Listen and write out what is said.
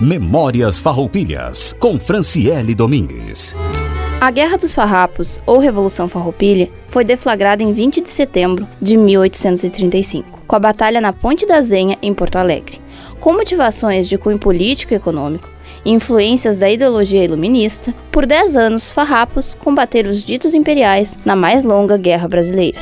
Memórias Farroupilhas, com Franciele Domingues. A Guerra dos Farrapos, ou Revolução Farroupilha, foi deflagrada em 20 de setembro de 1835, com a batalha na Ponte da Zenha, em Porto Alegre. Com motivações de cunho político e econômico, influências da ideologia iluminista, por 10 anos, farrapos combateram os ditos imperiais na mais longa guerra brasileira.